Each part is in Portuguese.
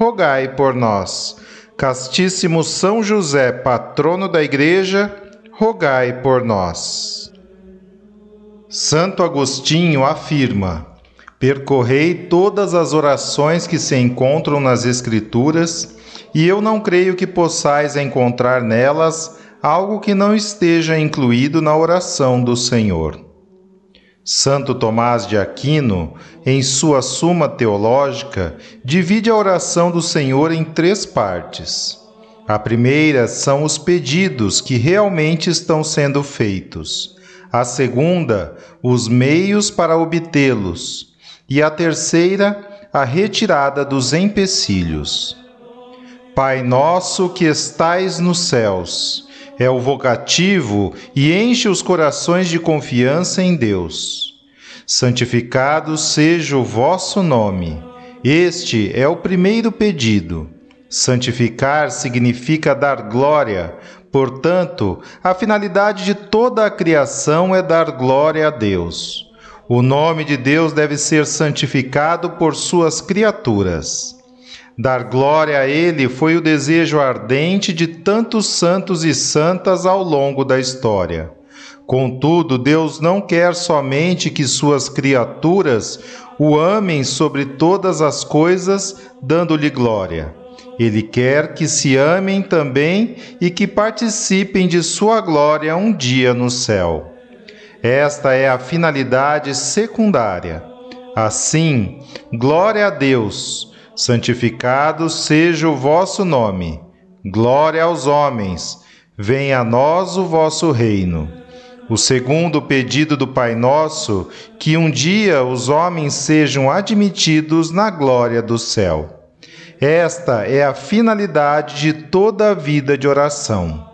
rogai por nós. Castíssimo São José, patrono da Igreja, rogai por nós. Santo Agostinho afirma: Percorrei todas as orações que se encontram nas Escrituras, e eu não creio que possais encontrar nelas algo que não esteja incluído na oração do Senhor. Santo Tomás de Aquino, em sua Suma Teológica, divide a oração do Senhor em três partes. A primeira são os pedidos que realmente estão sendo feitos. A segunda, os meios para obtê-los. E a terceira, a retirada dos empecilhos. Pai nosso que estais nos céus, é o vocativo e enche os corações de confiança em Deus. Santificado seja o vosso nome. Este é o primeiro pedido. Santificar significa dar glória, portanto, a finalidade de toda a criação é dar glória a Deus. O nome de Deus deve ser santificado por suas criaturas. Dar glória a Ele foi o desejo ardente de tantos santos e santas ao longo da história. Contudo, Deus não quer somente que suas criaturas o amem sobre todas as coisas, dando-lhe glória. Ele quer que se amem também e que participem de sua glória um dia no céu. Esta é a finalidade secundária. Assim, glória a Deus santificado seja o vosso nome. Glória aos homens, venha a nós o vosso reino. O segundo pedido do Pai Nosso, que um dia os homens sejam admitidos na glória do céu. Esta é a finalidade de toda a vida de oração.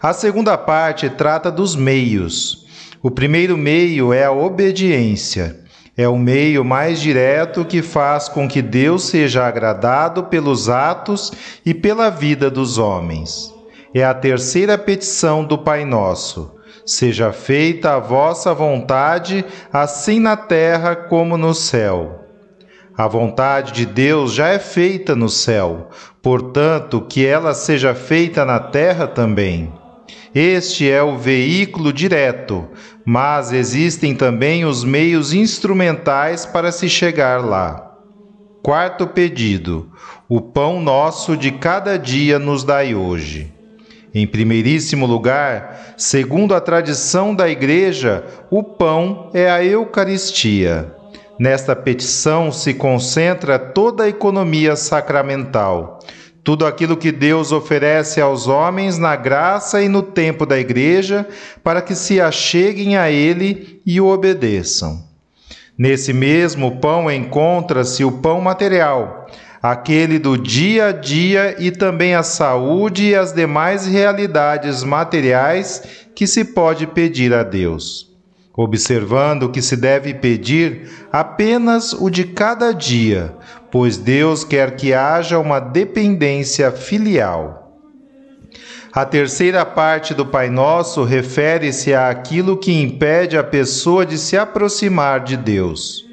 A segunda parte trata dos meios. O primeiro meio é a obediência. É o meio mais direto que faz com que Deus seja agradado pelos atos e pela vida dos homens. É a terceira petição do Pai Nosso. Seja feita a vossa vontade, assim na terra como no céu. A vontade de Deus já é feita no céu, portanto, que ela seja feita na terra também. Este é o veículo direto, mas existem também os meios instrumentais para se chegar lá. Quarto pedido: o pão nosso de cada dia nos dai hoje. Em primeiríssimo lugar, segundo a tradição da Igreja, o pão é a Eucaristia. Nesta petição se concentra toda a economia sacramental tudo aquilo que Deus oferece aos homens na graça e no tempo da Igreja, para que se acheguem a Ele e o obedeçam. Nesse mesmo pão encontra-se o pão material, aquele do dia a dia e também a saúde e as demais realidades materiais que se pode pedir a Deus observando que se deve pedir apenas o de cada dia, pois Deus quer que haja uma dependência filial. A terceira parte do Pai Nosso refere-se àquilo que impede a pessoa de se aproximar de Deus.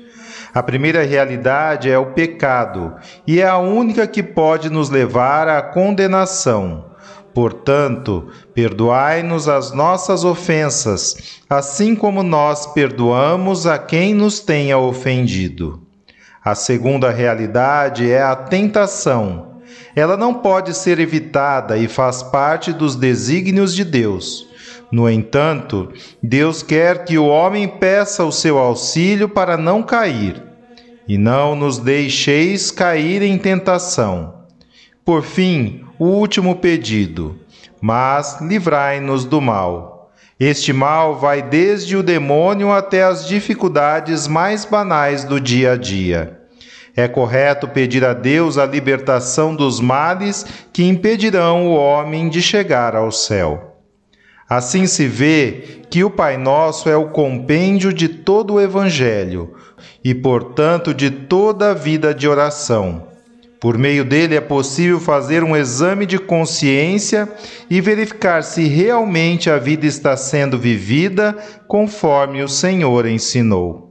A primeira realidade é o pecado, e é a única que pode nos levar à condenação. Portanto, perdoai-nos as nossas ofensas, assim como nós perdoamos a quem nos tenha ofendido. A segunda realidade é a tentação. Ela não pode ser evitada e faz parte dos desígnios de Deus. No entanto, Deus quer que o homem peça o seu auxílio para não cair, e não nos deixeis cair em tentação. Por fim, o último pedido: mas livrai-nos do mal. Este mal vai desde o demônio até as dificuldades mais banais do dia a dia. É correto pedir a Deus a libertação dos males que impedirão o homem de chegar ao céu. Assim se vê que o Pai Nosso é o compêndio de todo o Evangelho e, portanto, de toda a vida de oração. Por meio dele é possível fazer um exame de consciência e verificar se realmente a vida está sendo vivida conforme o Senhor ensinou.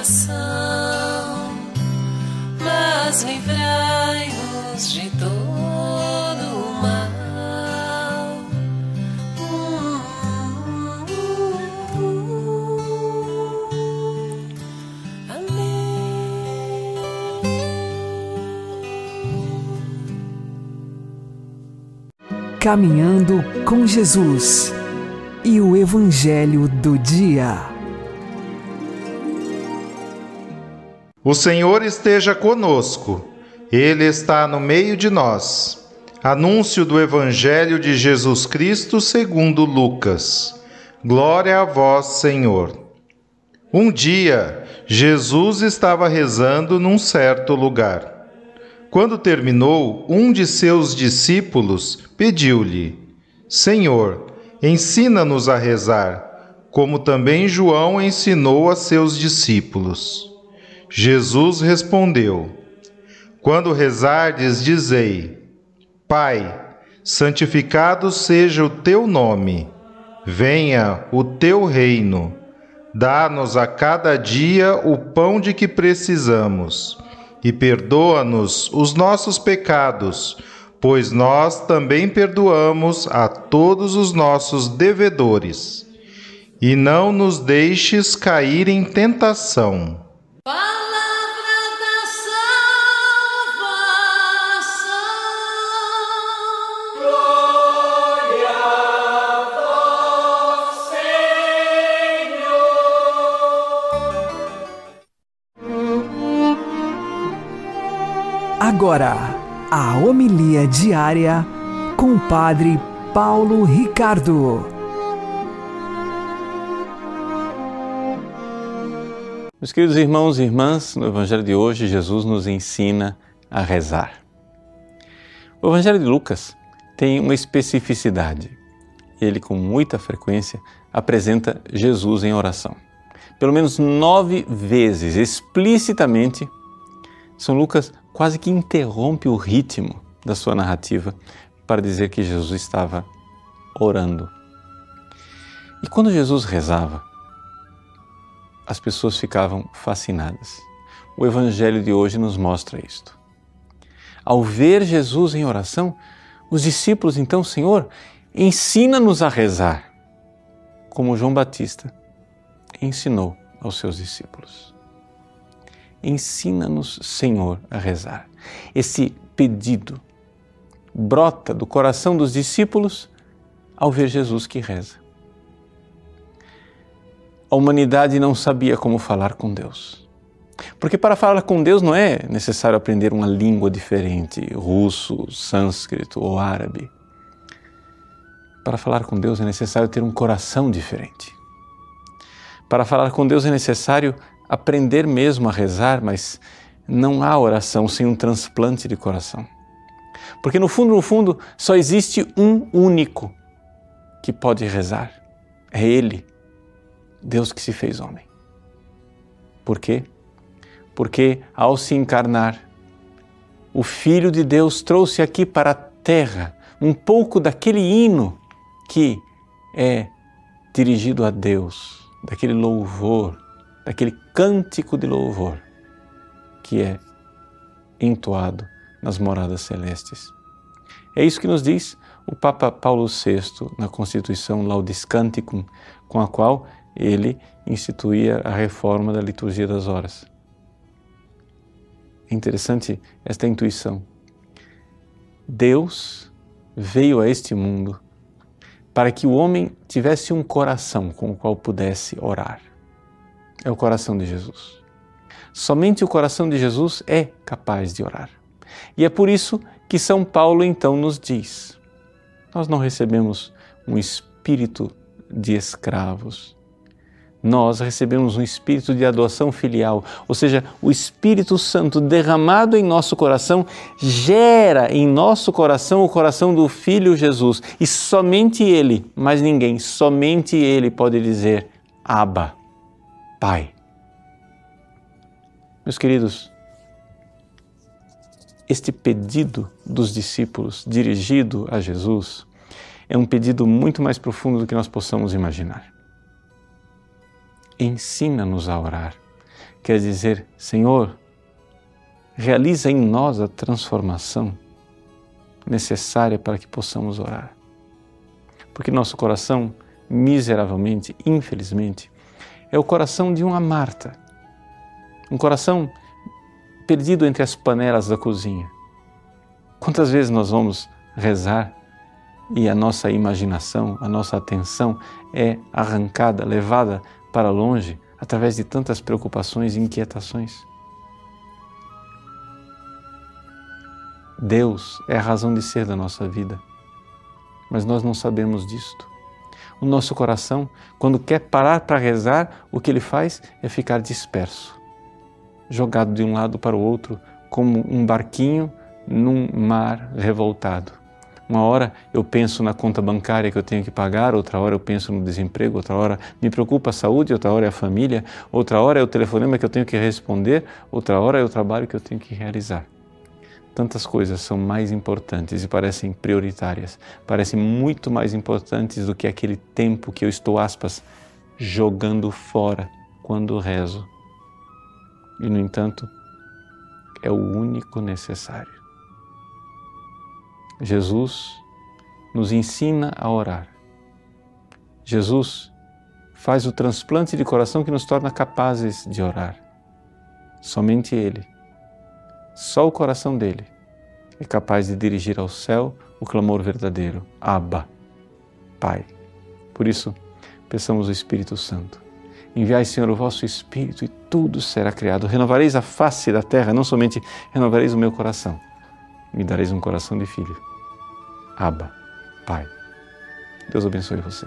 Tentação, mas livrai-nos de todo o mal. Amém. Caminhando com Jesus e o Evangelho do Dia. O Senhor esteja conosco, Ele está no meio de nós. Anúncio do Evangelho de Jesus Cristo segundo Lucas. Glória a vós, Senhor. Um dia, Jesus estava rezando num certo lugar. Quando terminou, um de seus discípulos pediu-lhe: Senhor, ensina-nos a rezar, como também João ensinou a seus discípulos. Jesus respondeu: Quando rezardes, dizei: Pai, santificado seja o teu nome, venha o teu reino. Dá-nos a cada dia o pão de que precisamos e perdoa-nos os nossos pecados, pois nós também perdoamos a todos os nossos devedores. E não nos deixes cair em tentação. Agora, a homilia diária com o Padre Paulo Ricardo. Meus queridos irmãos e irmãs, no Evangelho de hoje, Jesus nos ensina a rezar. O Evangelho de Lucas tem uma especificidade. Ele, com muita frequência, apresenta Jesus em oração. Pelo menos nove vezes, explicitamente, São Lucas quase que interrompe o ritmo da sua narrativa para dizer que Jesus estava orando. E quando Jesus rezava, as pessoas ficavam fascinadas. O Evangelho de hoje nos mostra isto. Ao ver Jesus em oração, os discípulos então, Senhor, ensina-nos a rezar, como João Batista ensinou aos seus discípulos. Ensina-nos, Senhor, a rezar. Esse pedido brota do coração dos discípulos ao ver Jesus que reza. A humanidade não sabia como falar com Deus. Porque para falar com Deus não é necessário aprender uma língua diferente, russo, sânscrito ou árabe. Para falar com Deus é necessário ter um coração diferente. Para falar com Deus é necessário aprender mesmo a rezar, mas não há oração sem um transplante de coração. Porque no fundo, no fundo, só existe um único que pode rezar. É Ele, Deus que se fez homem. Por quê? Porque ao se encarnar, o Filho de Deus trouxe aqui para a terra um pouco daquele hino que é dirigido a Deus, daquele louvor daquele cântico de louvor que é entoado nas moradas celestes. É isso que nos diz o Papa Paulo VI na Constituição Laudis Canticum, com a qual ele instituía a reforma da liturgia das horas. É interessante esta intuição. Deus veio a este mundo para que o homem tivesse um coração com o qual pudesse orar é o coração de Jesus. Somente o coração de Jesus é capaz de orar. E é por isso que São Paulo então nos diz: nós não recebemos um espírito de escravos. Nós recebemos um espírito de adoção filial, ou seja, o Espírito Santo derramado em nosso coração gera em nosso coração o coração do Filho Jesus. E somente Ele, mais ninguém, somente Ele pode dizer: Abba Pai. Meus queridos, este pedido dos discípulos dirigido a Jesus é um pedido muito mais profundo do que nós possamos imaginar. Ensina-nos a orar. Quer dizer, Senhor, realiza em nós a transformação necessária para que possamos orar. Porque nosso coração, miseravelmente, infelizmente, é o coração de uma Marta, um coração perdido entre as panelas da cozinha. Quantas vezes nós vamos rezar e a nossa imaginação, a nossa atenção é arrancada, levada para longe através de tantas preocupações e inquietações? Deus é a razão de ser da nossa vida, mas nós não sabemos disto. O nosso coração, quando quer parar para rezar, o que ele faz é ficar disperso, jogado de um lado para o outro, como um barquinho num mar revoltado. Uma hora eu penso na conta bancária que eu tenho que pagar, outra hora eu penso no desemprego, outra hora me preocupa a saúde, outra hora é a família, outra hora é o telefonema que eu tenho que responder, outra hora é o trabalho que eu tenho que realizar. Tantas coisas são mais importantes e parecem prioritárias, parecem muito mais importantes do que aquele tempo que eu estou, aspas, jogando fora quando rezo. E, no entanto, é o único necessário. Jesus nos ensina a orar. Jesus faz o transplante de coração que nos torna capazes de orar. Somente Ele, só o coração dele, é capaz de dirigir ao céu o clamor verdadeiro: Abba, Pai. Por isso, peçamos o Espírito Santo. Enviai, Senhor, o vosso Espírito e tudo será criado. Renovareis a face da terra, não somente renovareis o meu coração, me dareis um coração de filho. Abba, Pai. Deus abençoe você.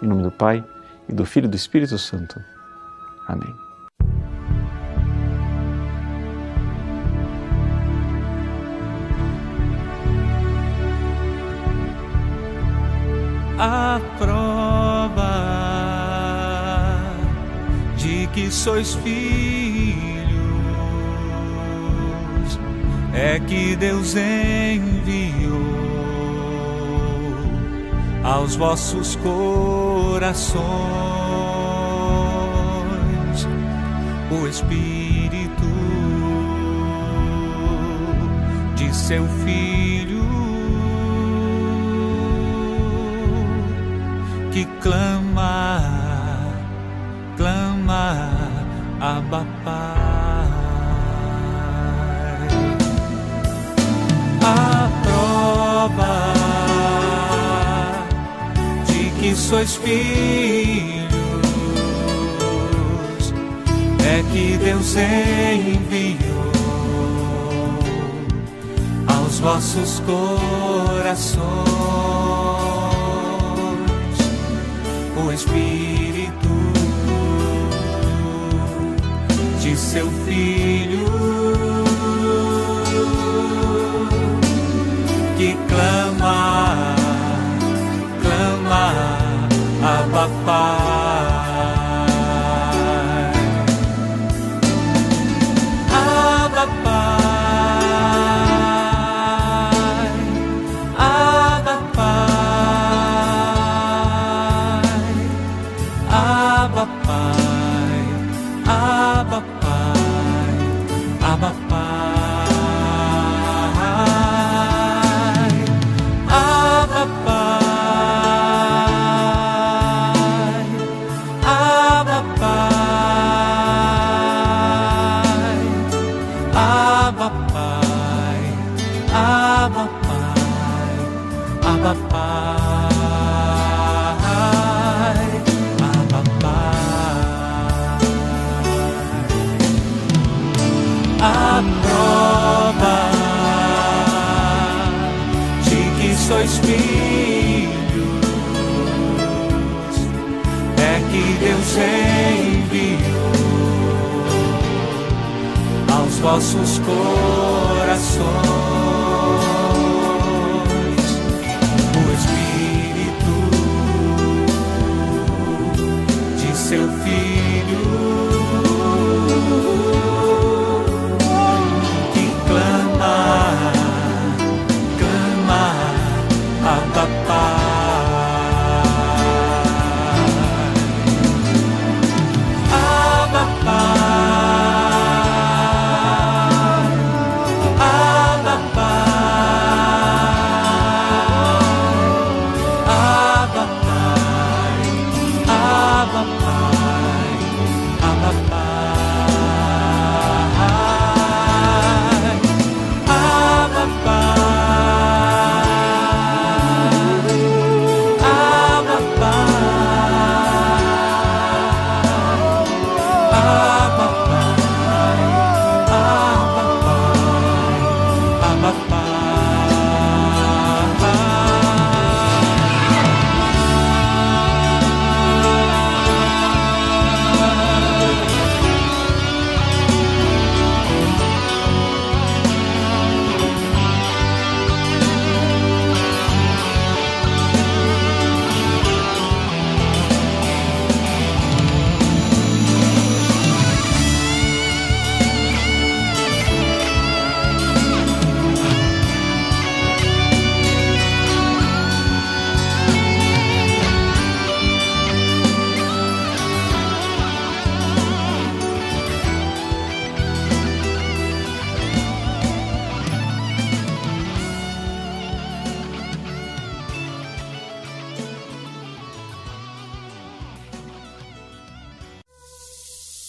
Em nome do Pai, e do Filho e do Espírito Santo. Amém. A prova de que sois filhos é que Deus enviou aos vossos corações o Espírito de seu Filho que clama, clama, Abba Pai. A prova que sois filhos, é que Deus enviou aos vossos corações o Espírito de seu Filho que clama Abba Pai.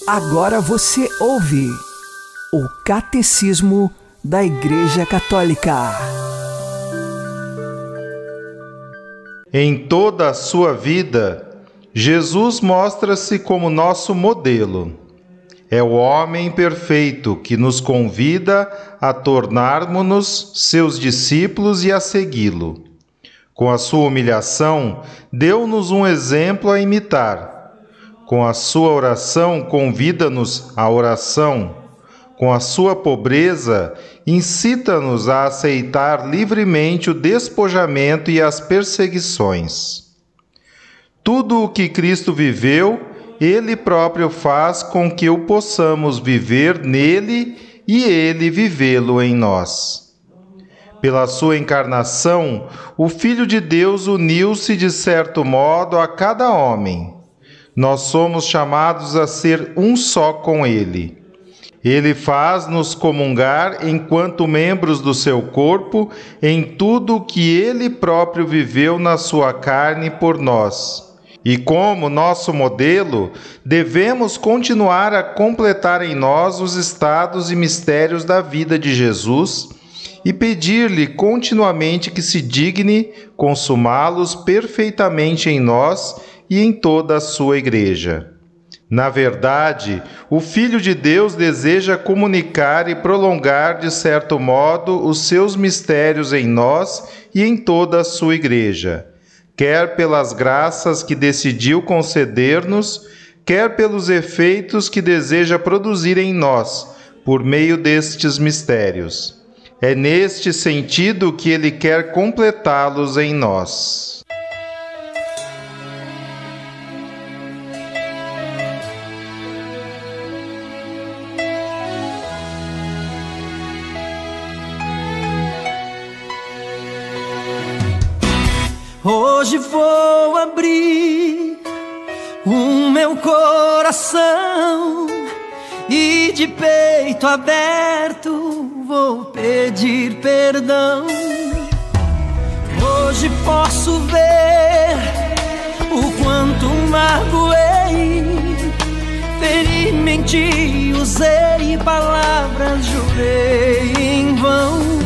Agora você ouve o Catecismo da Igreja Católica. Em toda a sua vida, Jesus mostra-se como nosso modelo. É o homem perfeito que nos convida a tornarmos-nos seus discípulos e a segui-lo. Com a sua humilhação, deu-nos um exemplo a imitar com a sua oração, convida-nos à oração. Com a sua pobreza, incita-nos a aceitar livremente o despojamento e as perseguições. Tudo o que Cristo viveu, Ele próprio faz com que o possamos viver nele e Ele vivê-lo em nós. Pela sua encarnação, o Filho de Deus uniu-se de certo modo a cada homem nós somos chamados a ser um só com Ele. Ele faz-nos comungar enquanto membros do seu corpo em tudo o que ele próprio viveu na sua carne por nós. E como nosso modelo, devemos continuar a completar em nós os estados e mistérios da vida de Jesus e pedir-lhe continuamente que se digne consumá-los perfeitamente em nós e em toda a sua igreja. Na verdade, o Filho de Deus deseja comunicar e prolongar, de certo modo, os seus mistérios em nós e em toda a sua igreja, quer pelas graças que decidiu conceder-nos, quer pelos efeitos que deseja produzir em nós, por meio destes mistérios. É neste sentido que ele quer completá-los em nós. Hoje vou abrir o meu coração e de peito aberto vou pedir perdão. Hoje posso ver o quanto magoei, feri, menti, usei palavras, jurei em vão.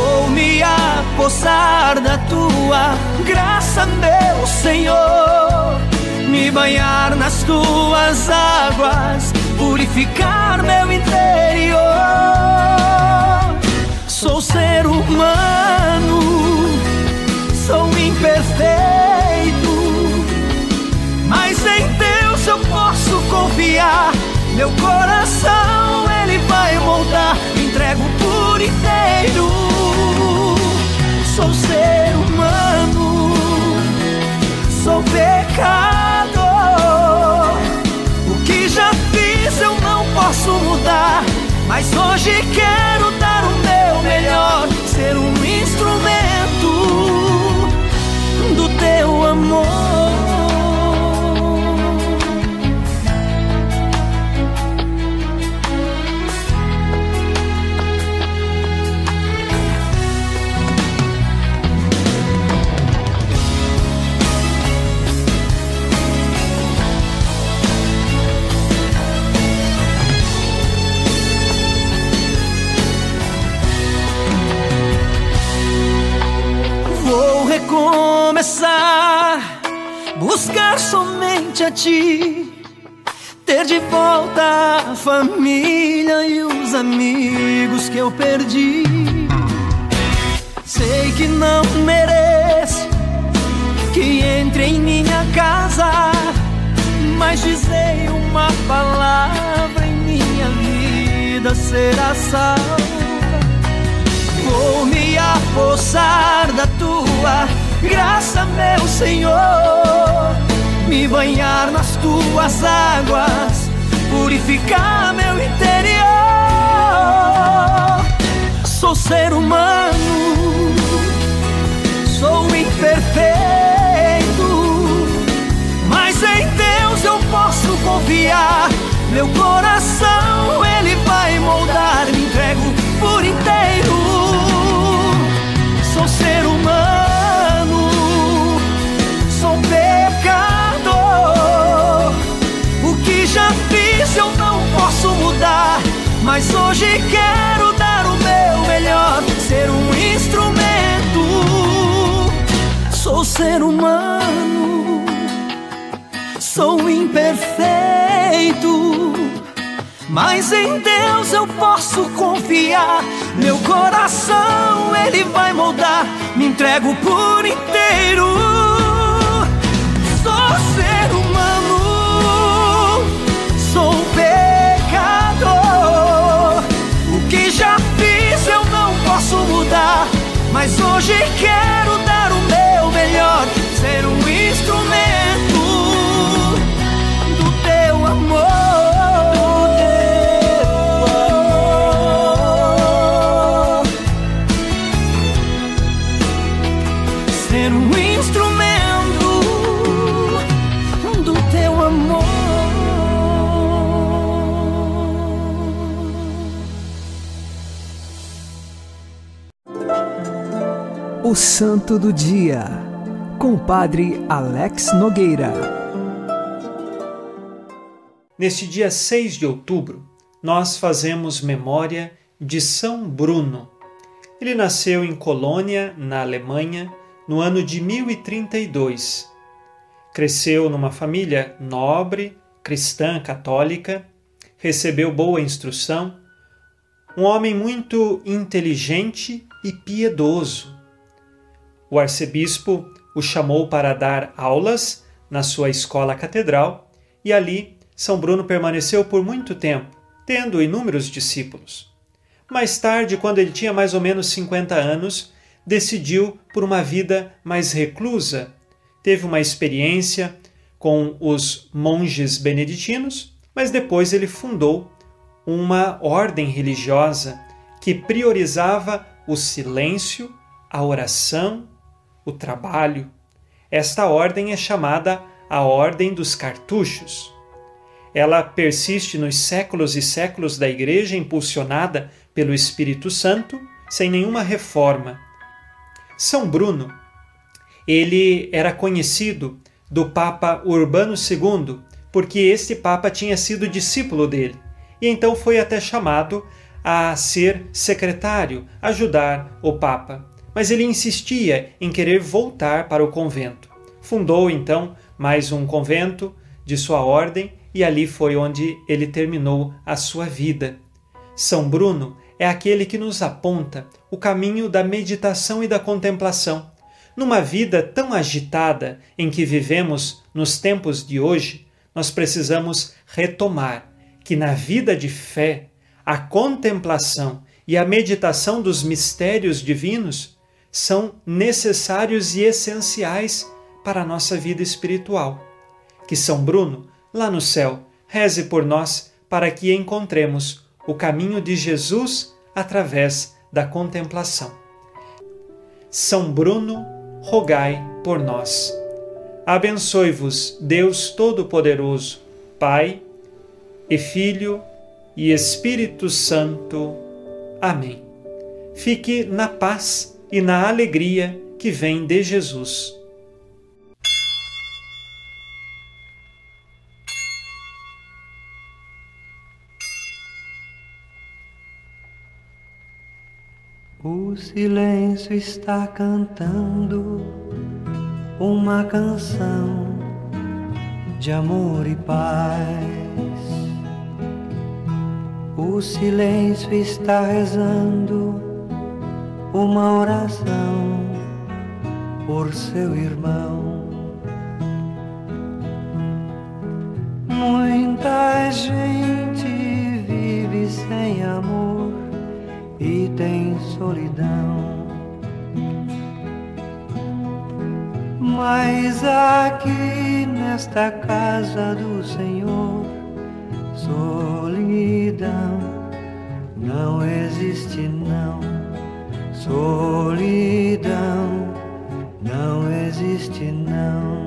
Vou me apossar da tua graça, meu Senhor. Me banhar nas tuas águas, purificar meu interior. Sou ser humano, sou imperfeito, mas em Deus eu posso confiar. Meu coração ele vai moldar, entrego por inteiro sou ser humano, sou pecador. O que já fiz eu não posso mudar, mas hoje quero dar o meu melhor, ser um será salva. Vou me apossar da tua graça, meu Senhor. Me banhar nas tuas águas, purificar meu interior. Sou ser humano, hoje quero dar o meu melhor, ser um instrumento. Sou ser humano, sou imperfeito, mas em Deus eu posso confiar. Meu coração ele vai moldar, me entrego por inteiro. Mas hoje quero dar o meu melhor, ser um instrumento Santo do Dia, com o Padre Alex Nogueira. Neste dia 6 de outubro, nós fazemos memória de São Bruno. Ele nasceu em Colônia, na Alemanha, no ano de 1032. Cresceu numa família nobre, cristã católica, recebeu boa instrução, um homem muito inteligente e piedoso. O arcebispo o chamou para dar aulas na sua escola catedral e ali São Bruno permaneceu por muito tempo, tendo inúmeros discípulos. Mais tarde, quando ele tinha mais ou menos 50 anos, decidiu por uma vida mais reclusa. Teve uma experiência com os monges beneditinos, mas depois ele fundou uma ordem religiosa que priorizava o silêncio, a oração, o trabalho. Esta ordem é chamada a Ordem dos Cartuchos. Ela persiste nos séculos e séculos da Igreja, impulsionada pelo Espírito Santo, sem nenhuma reforma. São Bruno, ele era conhecido do Papa Urbano II, porque este Papa tinha sido discípulo dele, e então foi até chamado a ser secretário, ajudar o Papa. Mas ele insistia em querer voltar para o convento. Fundou então mais um convento de sua ordem e ali foi onde ele terminou a sua vida. São Bruno é aquele que nos aponta o caminho da meditação e da contemplação. Numa vida tão agitada em que vivemos nos tempos de hoje, nós precisamos retomar que na vida de fé, a contemplação e a meditação dos mistérios divinos são necessários e essenciais para a nossa vida espiritual. Que São Bruno, lá no céu, reze por nós para que encontremos o caminho de Jesus através da contemplação. São Bruno, rogai por nós. Abençoe-vos, Deus Todo-Poderoso, Pai e Filho e Espírito Santo. Amém. Fique na paz e na alegria que vem de Jesus. O silêncio está cantando uma canção de amor e paz. O silêncio está rezando uma oração por seu irmão. Muita gente vive sem amor e tem solidão. Mas aqui nesta casa do Senhor, solidão não existe não. Solidão não existe não.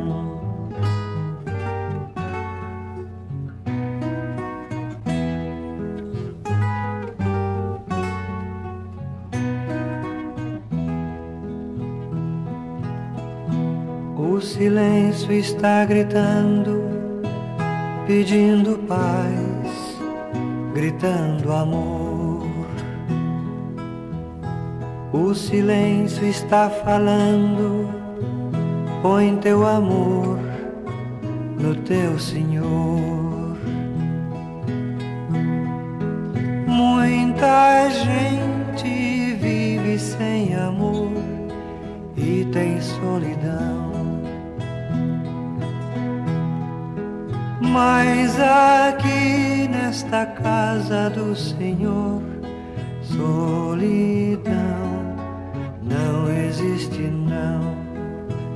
O silêncio está gritando, pedindo paz, gritando amor. O silêncio está falando põe teu amor no teu Senhor. Muita gente vive sem amor e tem solidão. Mas aqui nesta casa do Senhor, solidão existe não.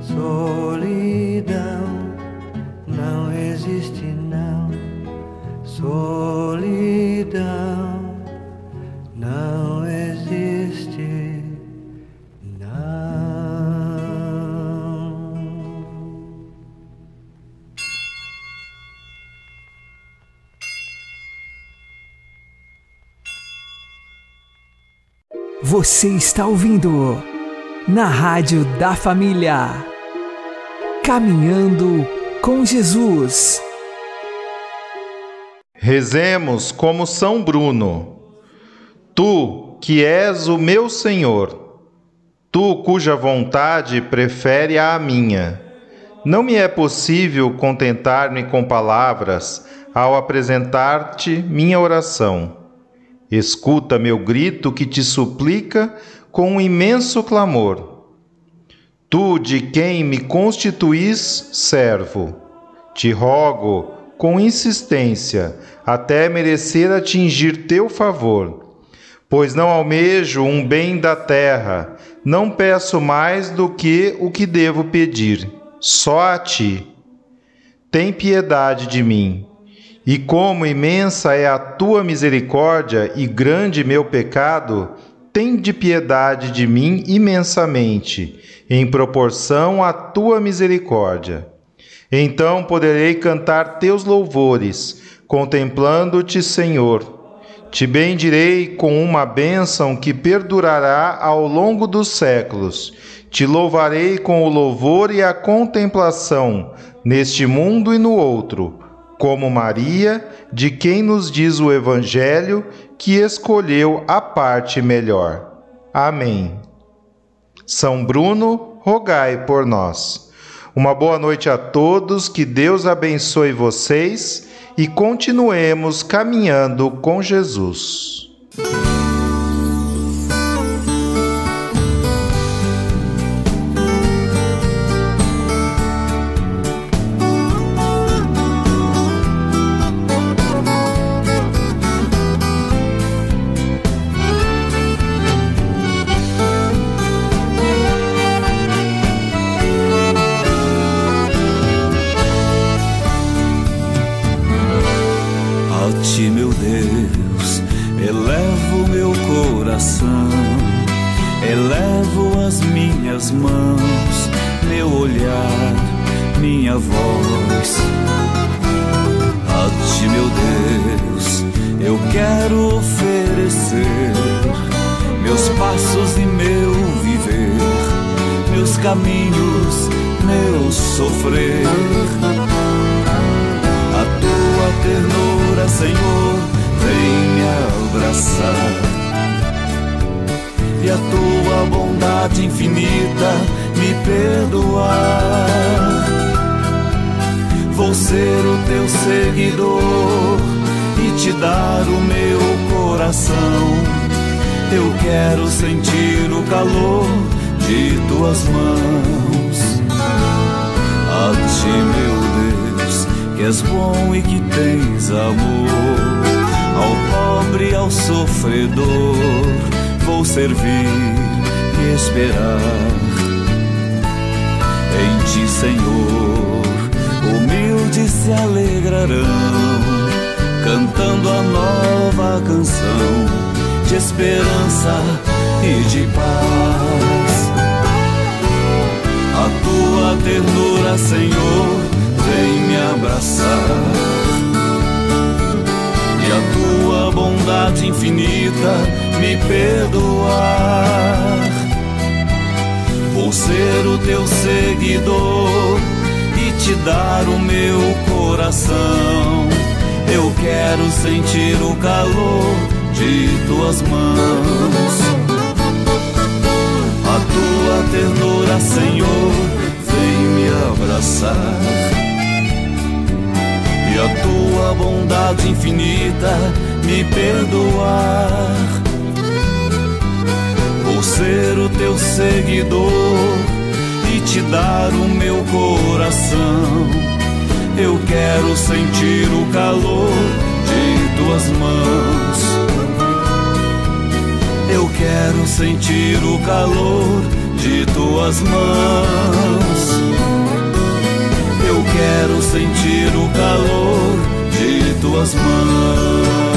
Solidão não existe não. Solidão não existe não. Você está ouvindo na Rádio da Família. Caminhando com Jesus. Rezemos como São Bruno. Tu, que és o meu Senhor, tu cuja vontade prefere à minha. Não me é possível contentar-me com palavras ao apresentar-te minha oração. Escuta meu grito que te suplica com um imenso clamor. Tu de quem me constituís servo, te rogo com insistência até merecer atingir teu favor, pois não almejo um bem da terra, não peço mais do que o que devo pedir, só a ti. Tem piedade de mim. E como imensa é a tua misericórdia e grande meu pecado, tem de piedade de mim imensamente, em proporção à tua misericórdia. Então poderei cantar teus louvores, contemplando-te, Senhor. Te bendirei com uma bênção que perdurará ao longo dos séculos. Te louvarei com o louvor e a contemplação, neste mundo e no outro, como Maria, de quem nos diz o Evangelho que escolheu a parte melhor. Amém. São Bruno, rogai por nós. Uma boa noite a todos, que Deus abençoe vocês e continuemos caminhando com Jesus. Infinita me perdoar. Vou ser o teu seguidor e te dar o meu coração. Eu quero sentir o calor de tuas mãos. A ti, meu Deus, que és bom e que tens amor. Ao pobre, e ao sofredor, vou servir e esperar. Em ti, Senhor, humildes se alegrarão, cantando a nova canção de esperança e de paz. A tua ternura, Senhor, vem me abraçar. E a tua bondade infinita me perdoar. Vou ser o teu seguidor e te dar o meu coração. Eu quero sentir o calor de tuas mãos. A tua ternura, Senhor, vem me abraçar. E a tua bondade infinita me perdoar. Vou ser o teu seguidor e te dar o meu coração. Eu quero sentir o calor de tuas mãos. Eu quero sentir o calor de tuas mãos. Eu quero sentir o calor de tuas mãos.